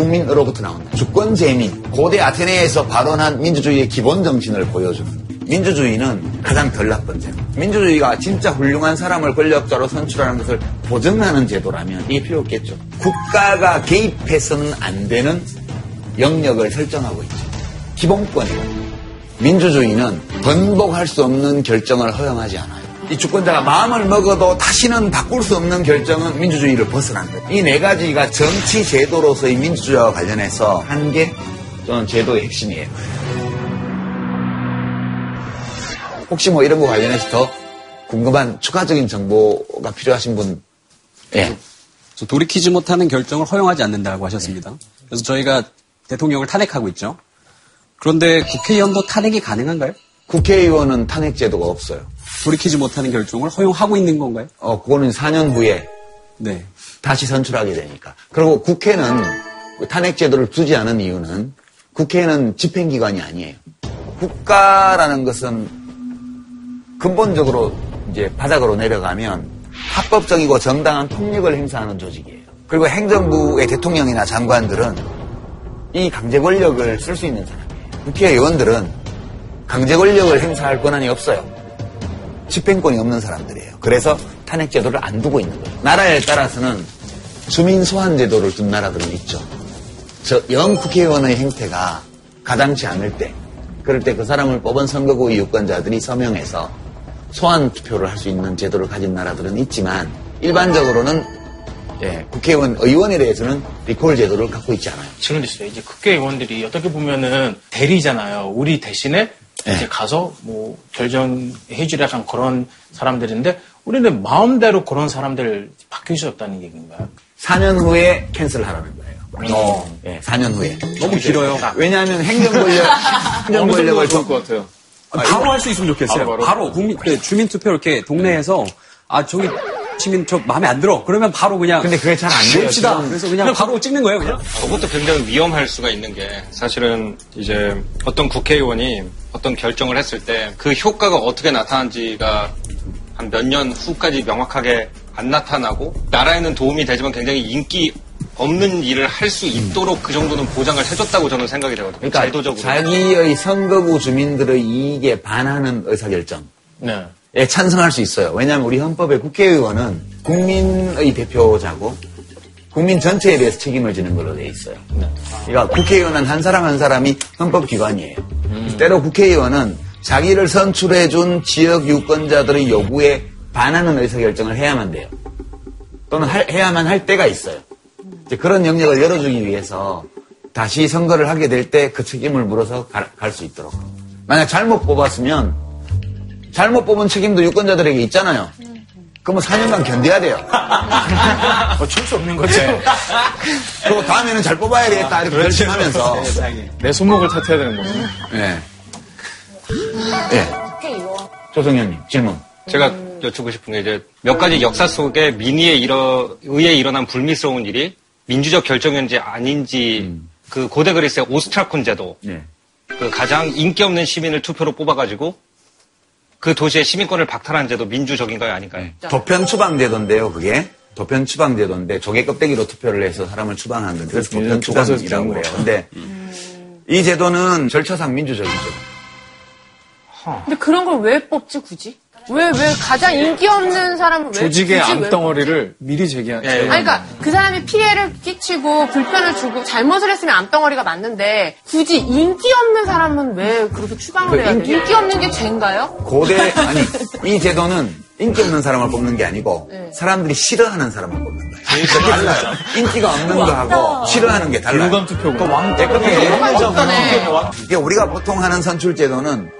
국민으로부터 나온다. 주권 재민, 고대 아테네에서 발언한 민주주의의 기본 정신을 보여주는. 민주주의는 가장 덜 나쁜 제도. 민주주의가 진짜 훌륭한 사람을 권력자로 선출하는 것을 보증하는 제도라면 이게 필요 없겠죠. 국가가 개입해서는 안 되는 영역을 설정하고 있죠. 기본권이고. 민주주의는 번복할 수 없는 결정을 허용하지 않아요. 이 주권자가 마음을 먹어도 다시는 바꿀 수 없는 결정은 민주주의를 벗어난 거예요. 이 네 가지가 정치 제도로서의 민주주의와 관련해서 한 게 저는 제도의 핵심이에요. 혹시 뭐 이런 거 관련해서 더 궁금한 추가적인 정보가 필요하신 분, 예. 저 돌이키지 못하는 결정을 허용하지 않는다고 하셨습니다. 그래서 저희가 대통령을 탄핵하고 있죠. 그런데 국회의원도 탄핵이 가능한가요? 국회의원은 탄핵 제도가 없어요. 돌이키지 못하는 결정을 허용하고 있는 건가요? 어, 그거는 4년 후에 네. 다시 선출하게 되니까. 그리고 국회는 탄핵 제도를 두지 않은 이유는 국회는 집행기관이 아니에요. 국가라는 것은 근본적으로 이제 바닥으로 내려가면 합법적이고 정당한 폭력을 행사하는 조직이에요. 그리고 행정부의 대통령이나 장관들은 이 강제 권력을 쓸 수 있는 사람이에요. 국회의원들은 강제 권력을 행사할 권한이 없어요. 집행권이 없는 사람들이에요. 그래서 탄핵 제도를 안 두고 있는 거예요. 나라에 따라서는 주민 소환 제도를 둔 나라들은 있죠. 저 영 국회의원의 행태가 가당치 않을 때, 그럴 때 그 사람을 뽑은 선거구 유권자들이 서명해서 소환 투표를 할 수 있는 제도를 가진 나라들은 있지만 일반적으로는 예, 국회의원 의원에 대해서는 리콜 제도를 갖고 있지 않아요. 지금. 이제 국회의원들이 어떻게 보면은 대리잖아요. 우리 대신에 네. 이제 가서 뭐 결정해 주라 한 그런 사람들인데 우리는 마음대로 그런 사람들 바뀔 수 없다는 얘기인가요? 4년 후에 캔슬 하라는 거예요. 어. 예, 4년 후에. 너무 길어요. 왜냐하면 행정 권력, 행정 권력을 좋을 것 같아요. 바로 할 수 있으면 좋겠어요. 바로, 바로, 바로. 국민 네, 주민 투표 이렇게 동네에서 아 저기 시민 저 마음에 안 들어. 그러면 바로 그냥 근데 그게 잘 안 돼요. 봅시다. 지금. 그래서 그냥 바로 찍는 거예요, 그냥. 저것도 굉장히 위험할 수가 있는 게 사실은 이제 어떤 국회의원이 어떤 결정을 했을 때 그 효과가 어떻게 나타난지가 한 몇 년 후까지 명확하게 안 나타나고 나라에는 도움이 되지만 굉장히 인기 없는 일을 할 수 있도록 그 정도는 보장을 해줬다고 저는 생각이 되거든요. 그러니까 제도적으로. 자기의 선거구 주민들의 이익에 반하는 의사결정. 네. 에 찬성할 수 있어요. 왜냐하면 우리 헌법에 국회의원은 국민의 대표자고 국민 전체에 대해서 책임을 지는 걸로 되어 있어요. 그러니까 국회의원은 한 사람 한 사람이 헌법기관이에요. 때로 국회의원은 자기를 선출해준 지역 유권자들의 요구에 반하는 의사결정을 해야만 돼요. 또는 할- 해야만 할 때가 있어요. 그런 영역을 열어주기 위해서 다시 선거를 하게 될 때 그 책임을 물어서 갈 수 있도록. 만약 잘못 뽑았으면 잘못 뽑은 책임도 유권자들에게 있잖아요. 그러면 4년간 견뎌야 돼요. 어쩔 수 없는 거지. 그리고 다음에는 잘 뽑아야 되겠다 이렇게 결심하면서 내 손목을 탓해야 되는 거죠. 예. 예. 조성현님 질문. 제가 여쭙고 싶은 게 이제 몇 가지 역사 속에 민의에 일어, 의해 일어난 불미스러운 일이 민주적 결정인지 아닌지 그 고대 그리스의 오스트라콘 제도 예. 그 가장 인기 없는 시민을 투표로 뽑아가지고 그 도시의 시민권을 박탈한 제도 민주적인가요 아닌가요? 도편 추방제도인데요, 그게. 도편 추방제도인데 조개 껍데기로 투표를 해서 사람을 추방하는 건데 그래서 도편 요즘 교과서에서 추방이라고. 거. 근데 이 제도는 절차상 민주적이죠. 근데 그런 걸 왜 뽑지 굳이? 왜 왜 가장 인기 없는 사람을 왜 조직의 굳이 왜 암덩어리를 미리 제기한. 예, 아니, 그러니까 그 사람이 피해를 끼치고 불편을 주고 잘못을 했으면 암덩어리가 맞는데 굳이 인기 없는 사람은 왜 그렇게 추방을 그 해야 돼요? 인기- 인기 없는 게 죄인가요? 고대 아니 이 제도는 인기 없는 사람을 뽑는 게 아니고 네. 사람들이 싫어하는 사람을 뽑는 거예요. 그게 달라요. 인기가 없는 거하고 싫어하는 게 달라요. 유감 투표구나. 예, 그게 없다네. 이게 우리가 보통 하는 선출 제도는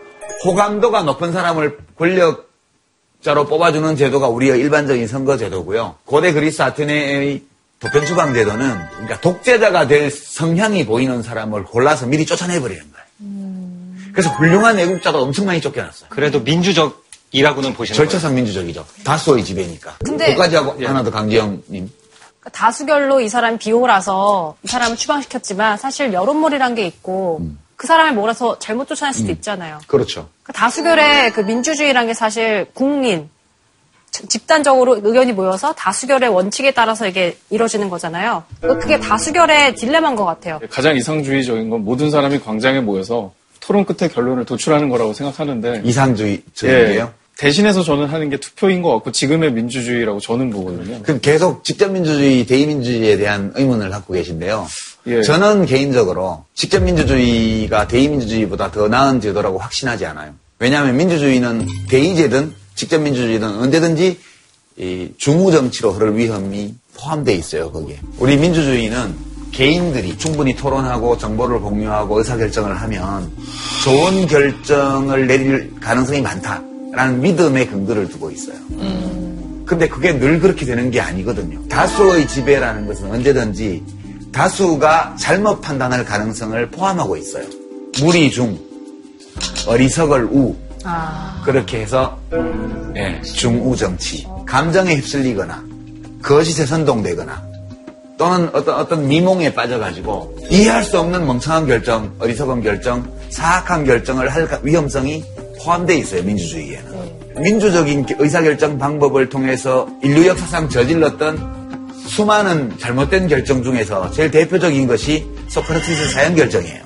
호감도가 높은 사람을 권력 자로 뽑아주는 제도가 우리의 일반적인 선거 제도고요. 고대 그리스 아테네의 도편 추방 제도는 그러니까 독재자가 될 성향이 보이는 사람을 골라서 미리 쫓아내버리는 거예요. 그래서 훌륭한 애국자가 엄청 많이 쫓겨났어요. 그래도 민주적이라고는 보시는 거예요? 절차상 민주적이죠. 다수의 지배니까. 근데- 그까지 하고 하나 더 강지영님. 그러니까 다수결로 이 사람이 비호라서 이 사람을 추방시켰지만 사실 여론몰이란 게 있고 그 사람을 몰아서 잘못 쫓아낼 수도 있잖아요. 그렇죠. 그 다수결의 그 민주주의란 게 사실 국민 지- 집단적으로 의견이 모여서 다수결의 원칙에 따라서 이게 이루어지는 거잖아요. 그게 다수결의 딜레마인 것 같아요. 가장 이상주의적인 건 모든 사람이 광장에 모여서 토론 끝에 결론을 도출하는 거라고 생각하는데 이상주의적이에요? 예, 대신해서 저는 하는 게 투표인 것 같고 지금의 민주주의라고 저는 보거든요. 그럼 계속 직접민주주의, 대의민주주의에 대한 의문을 갖고 계신데요. 예. 저는 개인적으로 직접 민주주의가 대의민주주의보다 더 나은 제도라고 확신하지 않아요. 왜냐하면 민주주의는 대의제든 직접 민주주의든 언제든지 이 중우 정치로 흐를 위험이 포함되어 있어요, 거기에. 우리 민주주의는 개인들이 충분히 토론하고 정보를 공유하고 의사결정을 하면 좋은 결정을 내릴 가능성이 많다라는 믿음의 근거를 두고 있어요. 근데 그게 늘 그렇게 되는 게 아니거든요. 다수의 지배라는 것은 언제든지 다수가 잘못 판단할 가능성을 포함하고 있어요. 무리 중, 어리석을 우, 그렇게 해서 예, 중우 정치, 감정에 휩쓸리거나 거짓에 선동되거나 또는 어떤 어떤 미몽에 빠져가지고 이해할 수 없는 멍청한 결정, 어리석은 결정, 사악한 결정을 할 가- 위험성이 포함되어 있어요 민주주의에는. 민주적인 의사결정 방법을 통해서 인류 역사상 저질렀던 수많은 잘못된 결정 중에서 제일 대표적인 것이 소크라테스 사형 결정이에요.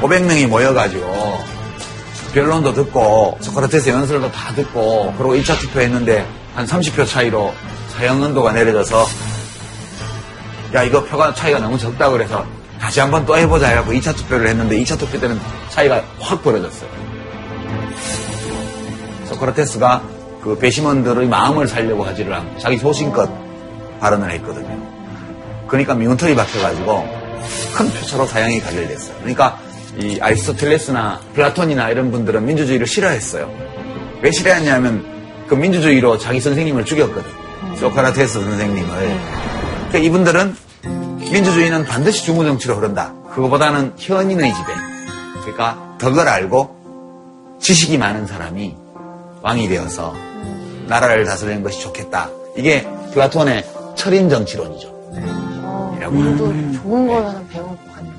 500명이 모여가지고 변론도 듣고 소크라테스 연설도 다 듣고 그리고 1차 투표했는데 한 30표 차이로 사형 언도가 내려져서 야 이거 표가 차이가 너무 적다 그래서 다시 한번 또 해보자 해갖고 2차 투표를 했는데 2차 투표 때는 차이가 확 벌어졌어요. 소크라테스가 그 배심원들의 마음을 살려고 하지를 않고 자기 소신껏 발언을 했거든요. 그러니까 미운털이 박혀가지고 큰 표차로 사형이 가결됐어요. 그러니까 이 아리스토텔레스나 플라톤이나 이런 분들은 민주주의를 싫어했어요. 왜 싫어했냐면 그 민주주의로 자기 선생님을 죽였거든. 소크라테스 선생님을. 그러니까 이분들은 민주주의는 반드시 중우정치로 흐른다. 그거보다는 현인의 지배. 그러니까 덕을 알고 지식이 많은 사람이 왕이 되어서 나라를 다스리는 것이 좋겠다. 이게 플라톤의 철인 정치론이죠. 이라고 거예요. 좋은 걸 하나 배운 것 같네.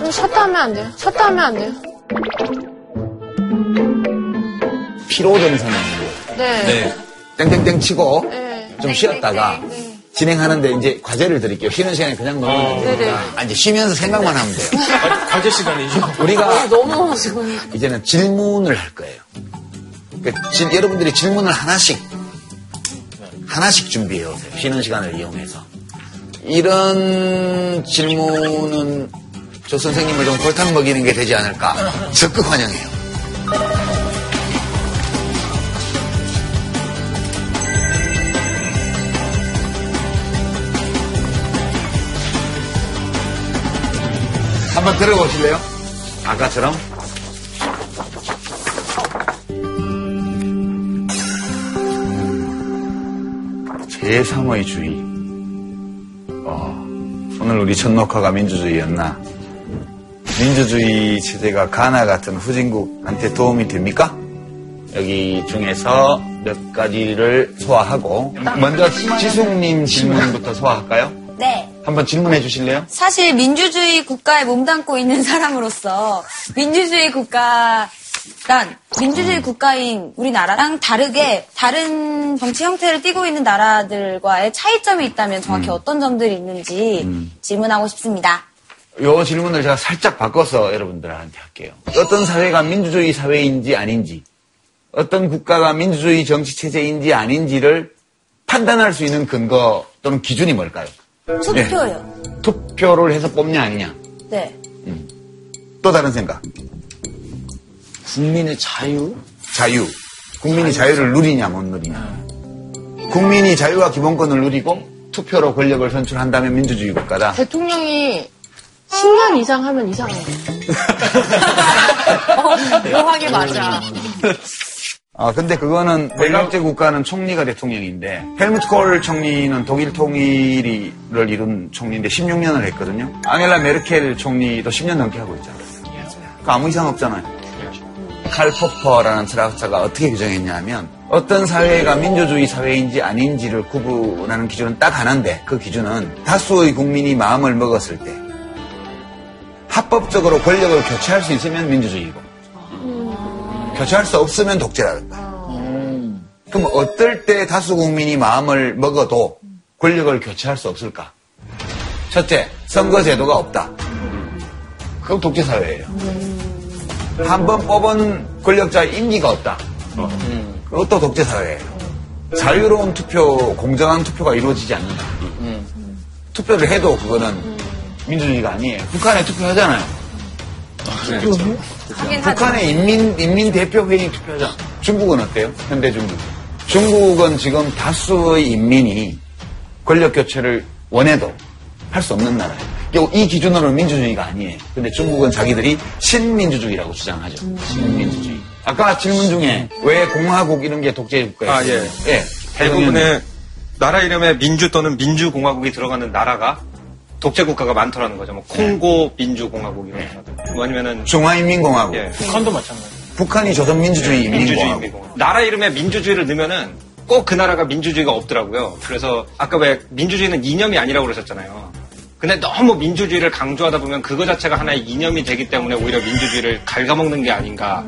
좀 쉬었다 하면 안 돼요? 쉬었다 하면 안 돼요? 피로 정산을 네. 땡땡땡 치고 네. 좀 쉬었다가 진행하는데 이제 과제를 드릴게요. 쉬는 시간에 그냥 놀면 네네. 되니까 아, 이제 쉬면서 생각만 하면 돼요. 과제 시간이죠. 우리가 너무 지금. 이제는 질문을 할 거예요. 그러니까 질- 여러분들이 질문을 하나씩 하나씩 준비해 오세요. 쉬는 시간을 이용해서 이런 질문은 저 선생님을 좀 골탕 먹이는 게 되지 않을까 적극 환영해요. 한번 들어보실래요? 아까처럼 제3의 주의. 어, 오늘 우리 첫 녹화가 민주주의였나? 민주주의 체제가 가나 같은 후진국한테 도움이 됩니까? 여기 중에서 몇 가지를 소화하고 먼저 지숙님 질문부터 소화할까요? 네. 한번 질문해 주실래요? 사실 민주주의 국가에 몸담고 있는 사람으로서 민주주의 국가란 민주주의 국가인 우리나라랑 다르게 다른 정치 형태를 띠고 있는 나라들과의 차이점이 있다면 정확히 어떤 점들이 있는지 질문하고 싶습니다. 요 질문을 제가 살짝 바꿔서 여러분들한테 할게요. 어떤 사회가 민주주의 사회인지 아닌지, 어떤 국가가 민주주의 정치 체제인지 아닌지를 판단할 수 있는 근거 또는 기준이 뭘까요? 투표요. 투표를 해서 뽑냐 아니냐. 네. 또 다른 생각. 국민의 자유? 자유. 국민이 자유 를 누리냐 못 누리냐. 국민이 자유와 기본권을 누리고 투표로 권력을 선출한다면 민주주의 국가다. 대통령이 10년 이상 하면 이상해. 어, 묘하게 맞아. 아, 근데 그거는 백악제 국가는 총리가 대통령인데 헬무트 콜 총리는 독일 통일을 이룬 총리인데 16년을 했거든요. 앙헬라 메르켈 총리도 10년 넘게 하고 있잖아요. 그 아무 이상 없잖아요. 칼 포퍼라는 철학자가 어떻게 규정했냐면 어떤 사회가 민주주의 사회인지 아닌지를 구분하는 기준은 딱 하나인데 그 기준은 다수의 국민이 마음을 먹었을 때 합법적으로 권력을 교체할 수 있으면 민주주의고 교체할 수 없으면 독재라는 거야. 그럼 어떨 때 다수 국민이 마음을 먹어도 권력을 교체할 수 없을까? 첫째, 선거 제도가 없다. 그럼 독재 사회예요. 한번 뽑은 권력자의 임기가 없다. 그것도 독재 사회예요. 자유로운 투표, 공정한 투표가 이루어지지 않는다. 투표를 해도 그거는 민주주의가 아니에요. 북한에 투표하잖아요. 북한의 인민, 인민대표회의 투표하잖아. 중국은 어때요? 현대 중국. 중국은 지금 다수의 인민이 권력 교체를 원해도 할 수 없는 나라예요. 이 기준으로는 민주주의가 아니에요. 근데 중국은 자기들이 신민주주의라고 주장하죠. 신민주주의. 아까 질문 중에 왜 공화국 이런 게 독재 국가예요? 아, 예. 예. 대부분의 나라 이름에 민주 또는 민주공화국이 들어가는 나라가 독재 국가가 많더라는 거죠. 뭐 콩고 민주공화국 이런 거. 뭐 아니면은 중화인민공화국. 예. 북한도 마찬가지. 북한이 조선민주주의 민주주의 인민공화국. 나라 이름에 민주주의를 넣으면은 꼭 그 나라가 민주주의가 없더라고요. 그래서 아까 왜 민주주의는 이념이 아니라고 그러셨잖아요. 근데 너무 민주주의를 강조하다 보면 그거 자체가 하나의 이념이 되기 때문에 오히려 민주주의를 갉아먹는 게 아닌가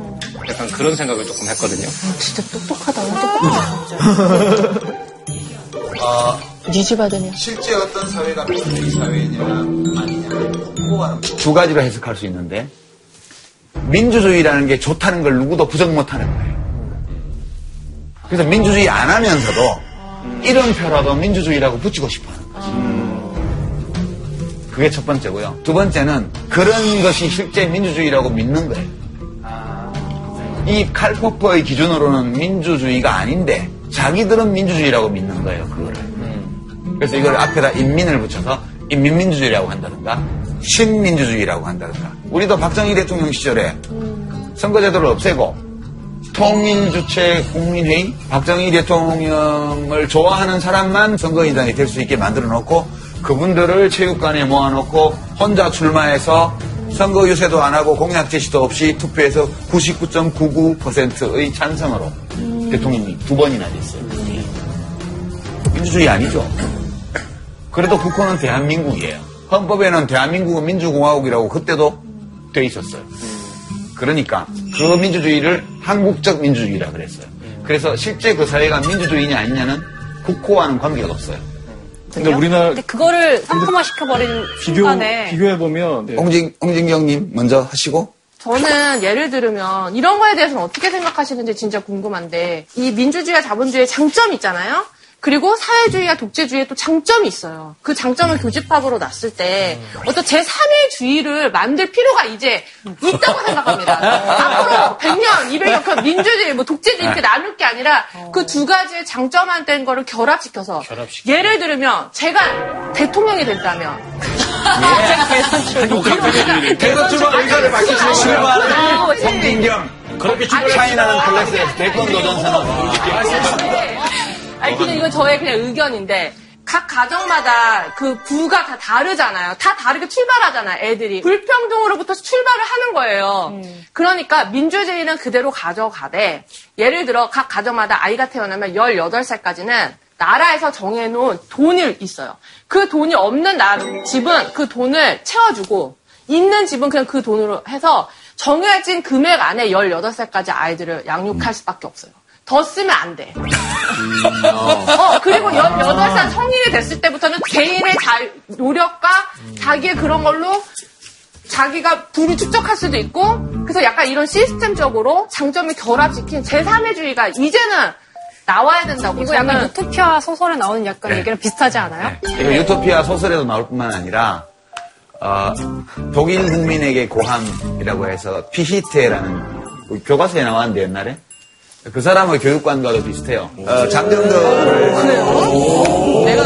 약간 그런 생각을 조금 했거든요. 진짜 똑똑하다. 똑똑하다. 어, 니집 아드냐. 실제 어떤 사회가 민주주의 사회냐 아니냐 두 가지로 해석할 수 있는데 민주주의라는 게 좋다는 걸 누구도 부정 못하는 거예요. 그래서 민주주의 안 하면서도 이름표라도 민주주의라고 붙이고 싶어하는 거죠. 그게 첫 번째고요. 두 번째는 그런 것이 실제 민주주의라고 믿는 거예요. 이 칼포퍼의 기준으로는 민주주의가 아닌데 자기들은 민주주의라고 믿는 거예요. 그거를. 그래서 이걸 앞에다 인민을 붙여서 인민민주주의라고 한다든가 신민주주의라고 한다든가 우리도 박정희 대통령 시절에 선거제도를 없애고 통일주체 국민회의 박정희 대통령을 좋아하는 사람만 선거인단이 될 수 있게 만들어 놓고 그분들을 체육관에 모아놓고 혼자 출마해서 선거 유세도 안 하고 공약 제시도 없이 투표해서 99.99%의 찬성으로 대통령이 두 번이나 됐어요. 민주주의 아니죠. 그래도 국호는 대한민국이에요. 헌법에는 대한민국은 민주공화국이라고 그때도 돼 있었어요. 그러니까 그 민주주의를 한국적 민주주의라 그랬어요. 그래서 실제 그 사회가 민주주의냐 아니냐는 국호와는 관계가 없어요. 근데 우리나라 근데 그거를 상품화 시켜버린 비교 순간에 비교해 보면 홍진 홍진경님 먼저 하시고 저는 예를 들으면 이런 거에 대해서는 어떻게 생각하시는지 진짜 궁금한데 이 민주주의와 자본주의의 장점이 있잖아요. 그리고 사회주의와 독재주의의 또 장점이 있어요. 그 장점을 교집합으로 놨을 때 어떤 제3의 주의를 만들 필요가 이제 있다고 생각합니다. 앞으로 100년, 200년 그 민주주의, 뭐 독재주의 이렇게 나눌 게 아니라 그 두 가지의 장점한 된 거를 결합시켜서 예를 들으면 제가 대통령이 된다면 대선 출마 의사를 밝히시는 출마하는 홍진경. 그렇게 차이 나는 클래스에서 대권 도전 선언 아니, 그냥 이건 저의 그냥 의견인데, 각 가정마다 그 부가 다 다르잖아요. 다 다르게 출발하잖아요, 애들이. 불평등으로부터 출발을 하는 거예요. 그러니까 민주주의는 그대로 가져가되, 예를 들어 각 가정마다 아이가 태어나면 18살까지는 나라에서 정해놓은 돈이 있어요. 그 돈이 없는 나, 집은 그 돈을 채워주고, 있는 집은 그냥 그 돈으로 해서 정해진 금액 안에 18살까지 아이들을 양육할 수밖에 없어요. 더 쓰면 안 돼. 어, 그리고 18살 성인이 됐을 때부터는 개인의 자, 노력과 자기의 그런 걸로 자기가 부를 축적할 수도 있고, 그래서 약간 이런 시스템적으로 장점을 결합시킨 제3의주의가 이제는 나와야 된다고. 이거 약간 유토피아 소설에 나오는 약간 네. 얘기랑 비슷하지 않아요? 이거 유토피아 소설에도 나올 뿐만 아니라 어, 독일 국민에게 고함이라고 해서 피히테라는 그 교과서에 나왔는데 옛날에 그 사람의 교육관과도 비슷해요. 어, 장정들을 내가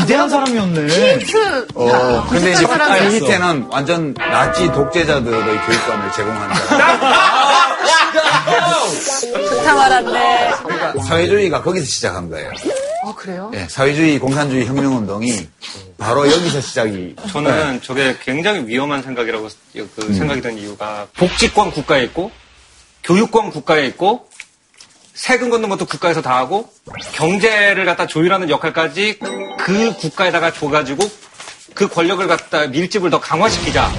위대한 사람이었네. 히트. 어, 근데 이제. 아니, 히트는 완전 나치 독재자들의 교육감을 제공한다. 좋다 말았네. 그러니까 사회주의가 거기서 시작한 거예요. 아, 그래요? 예, 사회주의, 공산주의 혁명운동이 바로 여기서 시작이. 저는 네. 저게 굉장히 위험한 생각이라고 그 생각이 든 이유가 복지권 국가에 있고 교육권 국가에 있고 세금 걷는 것도 국가에서 다 하고 경제를 갖다 조율하는 역할까지 그 국가에다가 줘가지고 그 권력을 갖다 밀집을 더 강화시키자.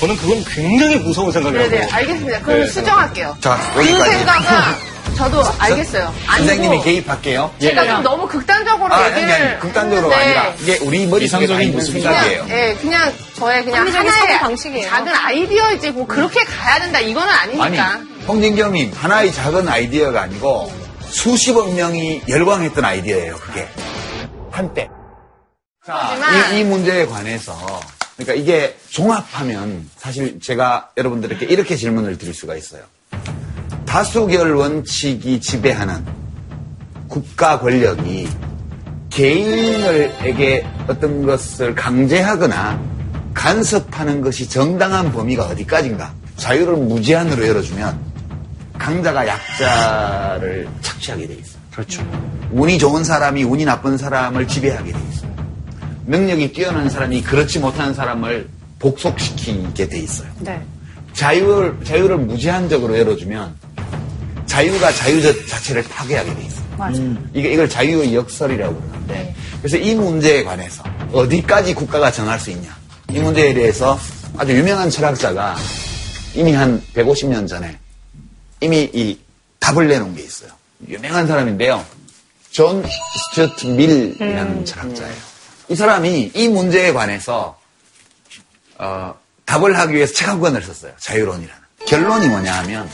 저는 그건 굉장히 무서운 생각이라고. 네네, 알겠습니다. 그럼 네. 수정할게요. 자, 그 여기까지. 생각은 저도 알겠어요. 선생님이 아니고 개입할게요. 제가 좀 너무 극단적으로 아, 아니, 얘기를 아니, 극단적으로가 했는데 아니라 이게 우리 머릿속에 다 이상적인 있는 모습이죠. 생각이에요. 그냥, 예, 그냥 저의 그냥 합리적인 하나의 사고 방식이에요. 작은 아이디어이지 뭐 그렇게 가야 된다 이거는 아니, 아니니까. 홍진경님, 하나의 작은 아이디어가 아니고 수십억 명이 열광했던 아이디어예요, 그게. 한때. 자, 하지만- 이, 이 문제에 관해서, 그러니까 이게 종합하면 사실 제가 여러분들에게 이렇게 질문을 드릴 수가 있어요. 다수결 원칙이 지배하는 국가 권력이 개인에게 어떤 것을 강제하거나 간섭하는 것이 정당한 범위가 어디까지인가? 자유를 무제한으로 열어주면 강자가 약자를 착취하게 돼 있어요. 그렇죠. 운이 좋은 사람이 운이 나쁜 사람을 지배하게 돼 있어요. 능력이 뛰어난 사람이 그렇지 못한 사람을 복속시키게 돼 있어요. 네. 자유를, 자유를 무제한적으로 열어주면 자유가 자유 자- 자체를 파괴하게 돼 있어요. 맞아. 이게, 이걸 자유의 역설이라고 그러는데 그래서 이 문제에 관해서 어디까지 국가가 정할 수 있냐. 이 문제에 대해서 아주 유명한 철학자가 이미 한 150년 전에 이미 이 답을 내놓은 게 있어요. 유명한 사람인데요. 존 스튜어트 밀이라는 철학자예요. 이 사람이 이 문제에 관해서 어, 답을 하기 위해서 책 한 권을 썼어요. 자유론이라는. 결론이 뭐냐 하면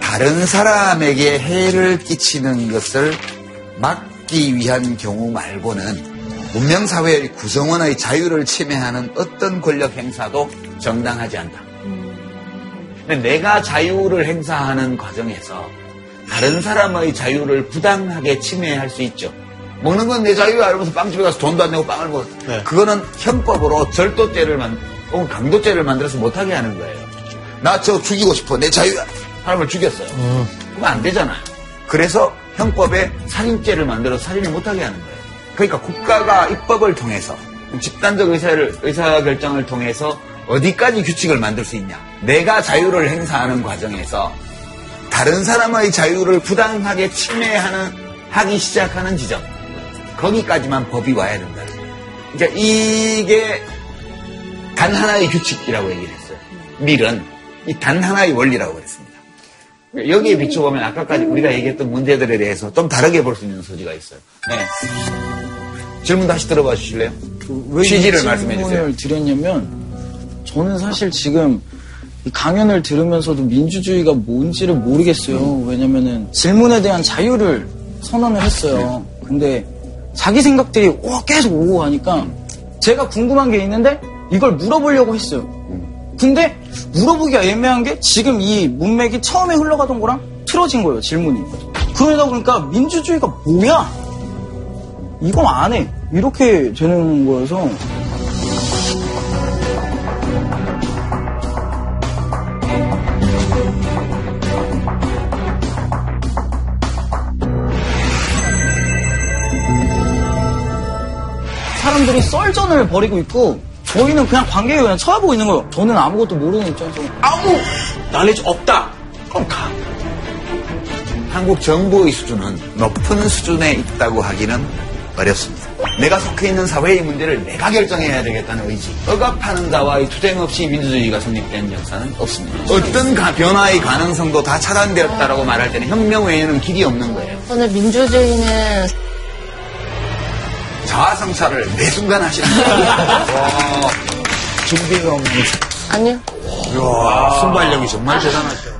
다른 사람에게 해를 끼치는 것을 막기 위한 경우 말고는 문명사회의 구성원의 자유를 침해하는 어떤 권력 행사도 정당하지 않다. 내가 자유를 행사하는 과정에서 다른 사람의 자유를 부당하게 침해할 수 있죠. 먹는 건 내 자유야 이러면서 빵집에 가서 돈도 안 내고 빵을 먹어. 그거는 형법으로 절도죄를 만, 혹은 강도죄를 만들어서 못하게 하는 거예요. 나 저 죽이고 싶어. 내 자유야. 사람을 죽였어요. 그러면 안 되잖아요. 그래서 형법에 살인죄를 만들어서 살인을 못하게 하는 거예요. 그러니까 국가가 입법을 통해서 집단적 의사를, 의사결정을 통해서 어디까지 규칙을 만들 수 있냐. 내가 자유를 행사하는 과정에서 다른 사람의 자유를 부당하게 침해하는, 하기 시작하는 지점. 거기까지만 법이 와야 된다. 그러니까 이게 단 하나의 규칙이라고 얘기를 했어요. 밀은 이 단 하나의 원리라고 그랬습니다. 여기에 비춰보면 아까까지 우리가 얘기했던 문제들에 대해서 좀 다르게 볼 수 있는 소지가 있어요. 네. 질문 다시 들어봐 주실래요? 왜 취지를 이 말씀해 주세요. 질문을 드렸냐면 저는 사실 지금 이 강연을 들으면서도 민주주의가 뭔지를 모르겠어요. 왜냐면은 질문에 대한 자유를 선언을 했어요. 근데 자기 생각들이 와, 계속 오고 가니까 제가 궁금한 게 있는데 이걸 물어보려고 했어요. 근데 물어보기가 애매한 게 지금 이 문맥이 처음에 흘러가던 거랑 틀어진 거예요, 질문이. 그러다 보니까 민주주의가 뭐야? 이건 안 해. 이렇게 되는 거여서 사람들이 썰전을 벌이고 있고 저희는 그냥 관객이 그냥 쳐다보고 있는 거예요. 저는 아무것도 모르는 입장에서 아무 날리지 없다. 그럼 가. 한국 정부의 수준은 높은 수준에 있다고 하기는 어렵습니다. 내가 속해 있는 사회의 문제를 내가 결정해야 되겠다는 의지. 억압하는 자와의 투쟁 없이 민주주의가 성립된 역사는 없습니다. 어떤 가- 변화의 가능성도 다 차단되었다라고 말할 때는 혁명 외에는 길이 없는 거예요. 저는 민주주의는 자아성찰을 매 순간 하시는 거예요. 와, 준비가 없는. 아니요. 이야, 순발력이 정말 대단하죠.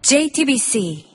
JTBC